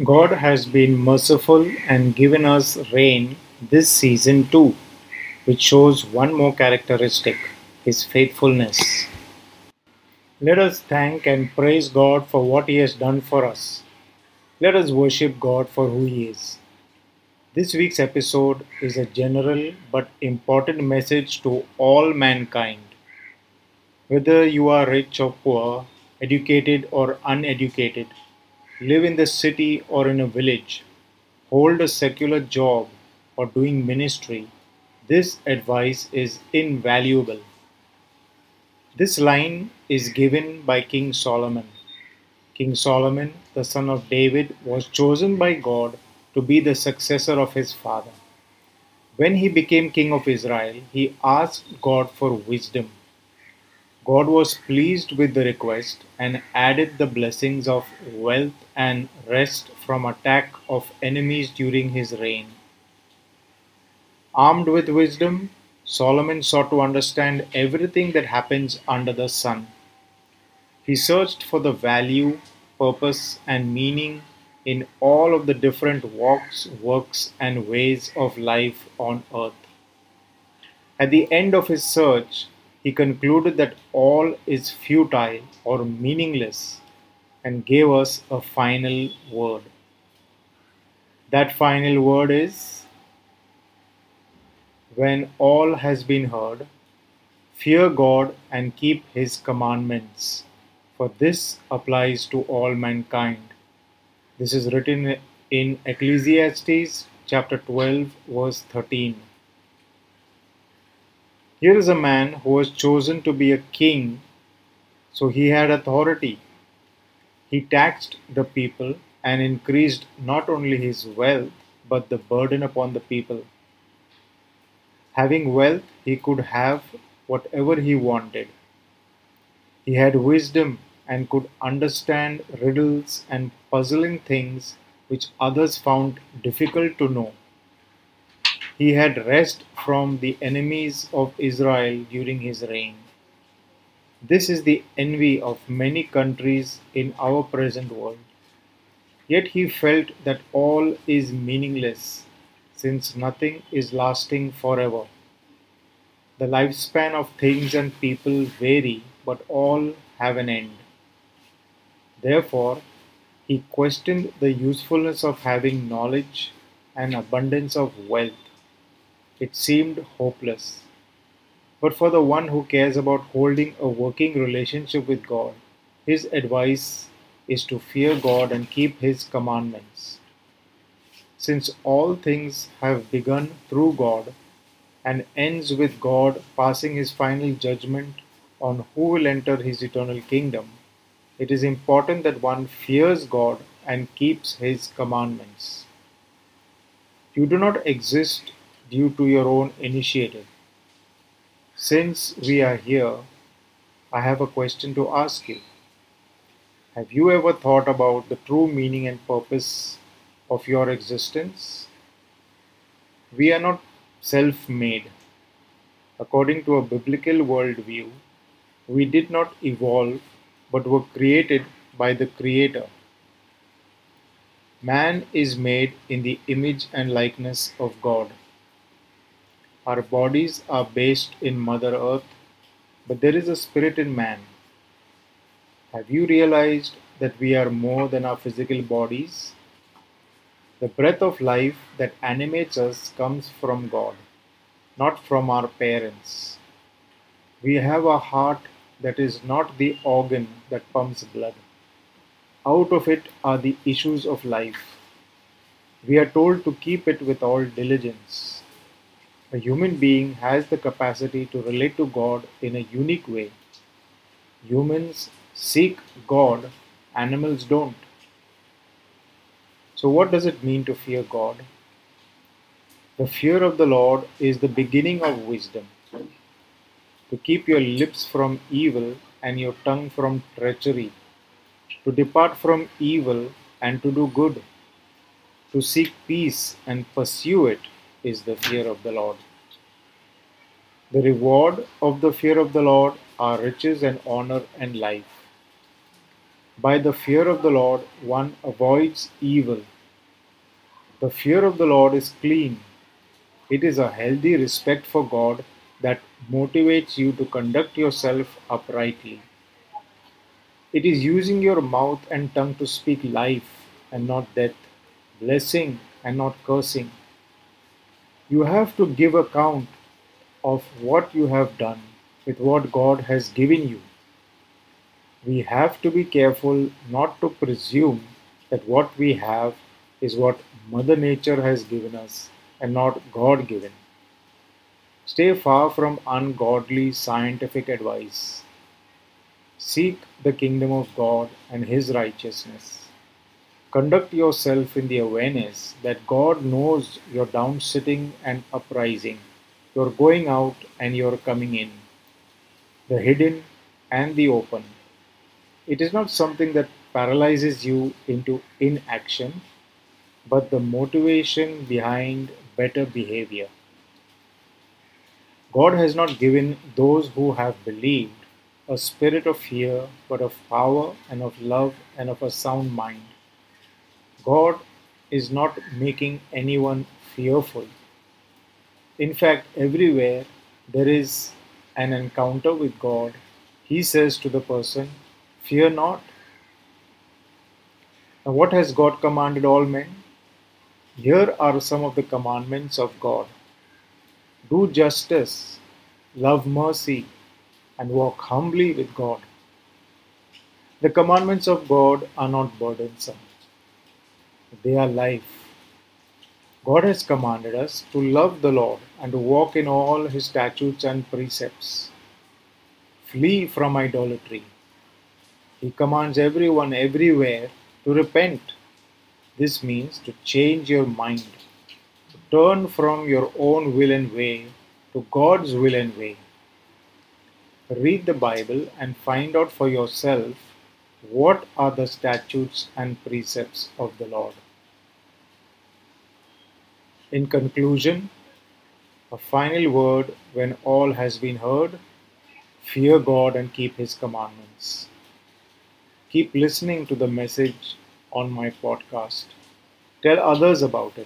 God has been merciful and given us rain this season too, which shows one more characteristic His faithfulness. Let us thank and praise God for what He has done for us. Let us worship God for who He is. This week's episode is a general but important message to all mankind. Whether you are rich or poor, educated or uneducated, live in the city or in a village, hold a secular job or doing ministry, this advice is invaluable. This line is given by King Solomon. King Solomon, the son of David, was chosen by God to be the successor of his father. When he became king of Israel, he asked God for wisdom. God was pleased with the request and added the blessings of wealth and rest from attack of enemies during his reign. Armed with wisdom, Solomon sought to understand everything that happens under the sun. He searched for the value, purpose, and meaning in all of the different walks, works, and ways of life on earth. At the end of his search, he concluded that all is futile or meaningless and gave us a final word. That final word is when all has been heard, fear God and keep his commandments, for this applies to all mankind. This is written in Ecclesiastes chapter 12, verse 13. Here is a man who was chosen to be a king, so he had authority. He taxed the people and increased not only his wealth but the burden upon the people. Having wealth, he could have whatever he wanted. He had wisdom and could understand riddles and puzzling things which others found difficult to know. He had rest from the enemies of Israel during his reign. This is the envy of many countries in our present world. Yet he felt that all is meaningless, since nothing is lasting forever. The lifespan of things and people vary, but all have an end. Therefore, he questioned the usefulness of having knowledge and abundance of wealth it seemed hopeless. But for the one who cares about holding a working relationship with God, his advice is to fear God and keep his commandments. Since all things have begun through God and ends with God passing his final judgment on who will enter his eternal kingdom, it is important that one fears God and keeps his commandments. You do not exist due to your own initiative. Since we are here, I have a question to ask you. Have you ever thought about the true meaning and purpose of your existence? We are not self made. According to a biblical worldview, we did not evolve but were created by the Creator. Man is made in the image and likeness of God. Our bodies are based in Mother Earth, but there is a spirit in man. Have you realized that we are more than our physical bodies? The breath of life that animates us comes from God, not from our parents. We have a heart that is not the organ that pumps blood. Out of it are the issues of life. We are told to keep it with all diligence. A human being has the capacity to relate to God in a unique way. Humans seek God, animals don't. So, what does it mean to fear God? The fear of the Lord is the beginning of wisdom. To keep your lips from evil and your tongue from treachery. To depart from evil and to do good. To seek peace and pursue it is the fear of the Lord. The reward of the fear of the Lord are riches and honor and life. By the fear of the Lord, one avoids evil. The fear of the Lord is clean. It is a healthy respect for God that motivates you to conduct yourself uprightly. It is using your mouth and tongue to speak life and not death, blessing and not cursing. You have to give account of what you have done with what God has given you. We have to be careful not to presume that what we have is what Mother Nature has given us and not God given. Stay far from ungodly scientific advice. Seek the kingdom of God and His righteousness. Conduct yourself in the awareness that God knows your down sitting and uprising, your going out and your coming in, the hidden and the open. It is not something that paralyzes you into inaction, but the motivation behind better behavior. God has not given those who have believed a spirit of fear, but of power and of love and of a sound mind. God is not making anyone fearful. In fact, everywhere there is an encounter with God, He says to the person, Fear not. Now, what has God commanded all men? Here are some of the commandments of God do justice, love mercy, and walk humbly with God. The commandments of God are not burdensome, they are life. God has commanded us to love the Lord and to walk in all his statutes and precepts. Flee from idolatry. He commands everyone everywhere to repent. This means to change your mind, to turn from your own will and way to God's will and way. Read the Bible and find out for yourself what are the statutes and precepts of the Lord. In conclusion, a final word when all has been heard fear God and keep His commandments. Keep listening to the message on my podcast. Tell others about it.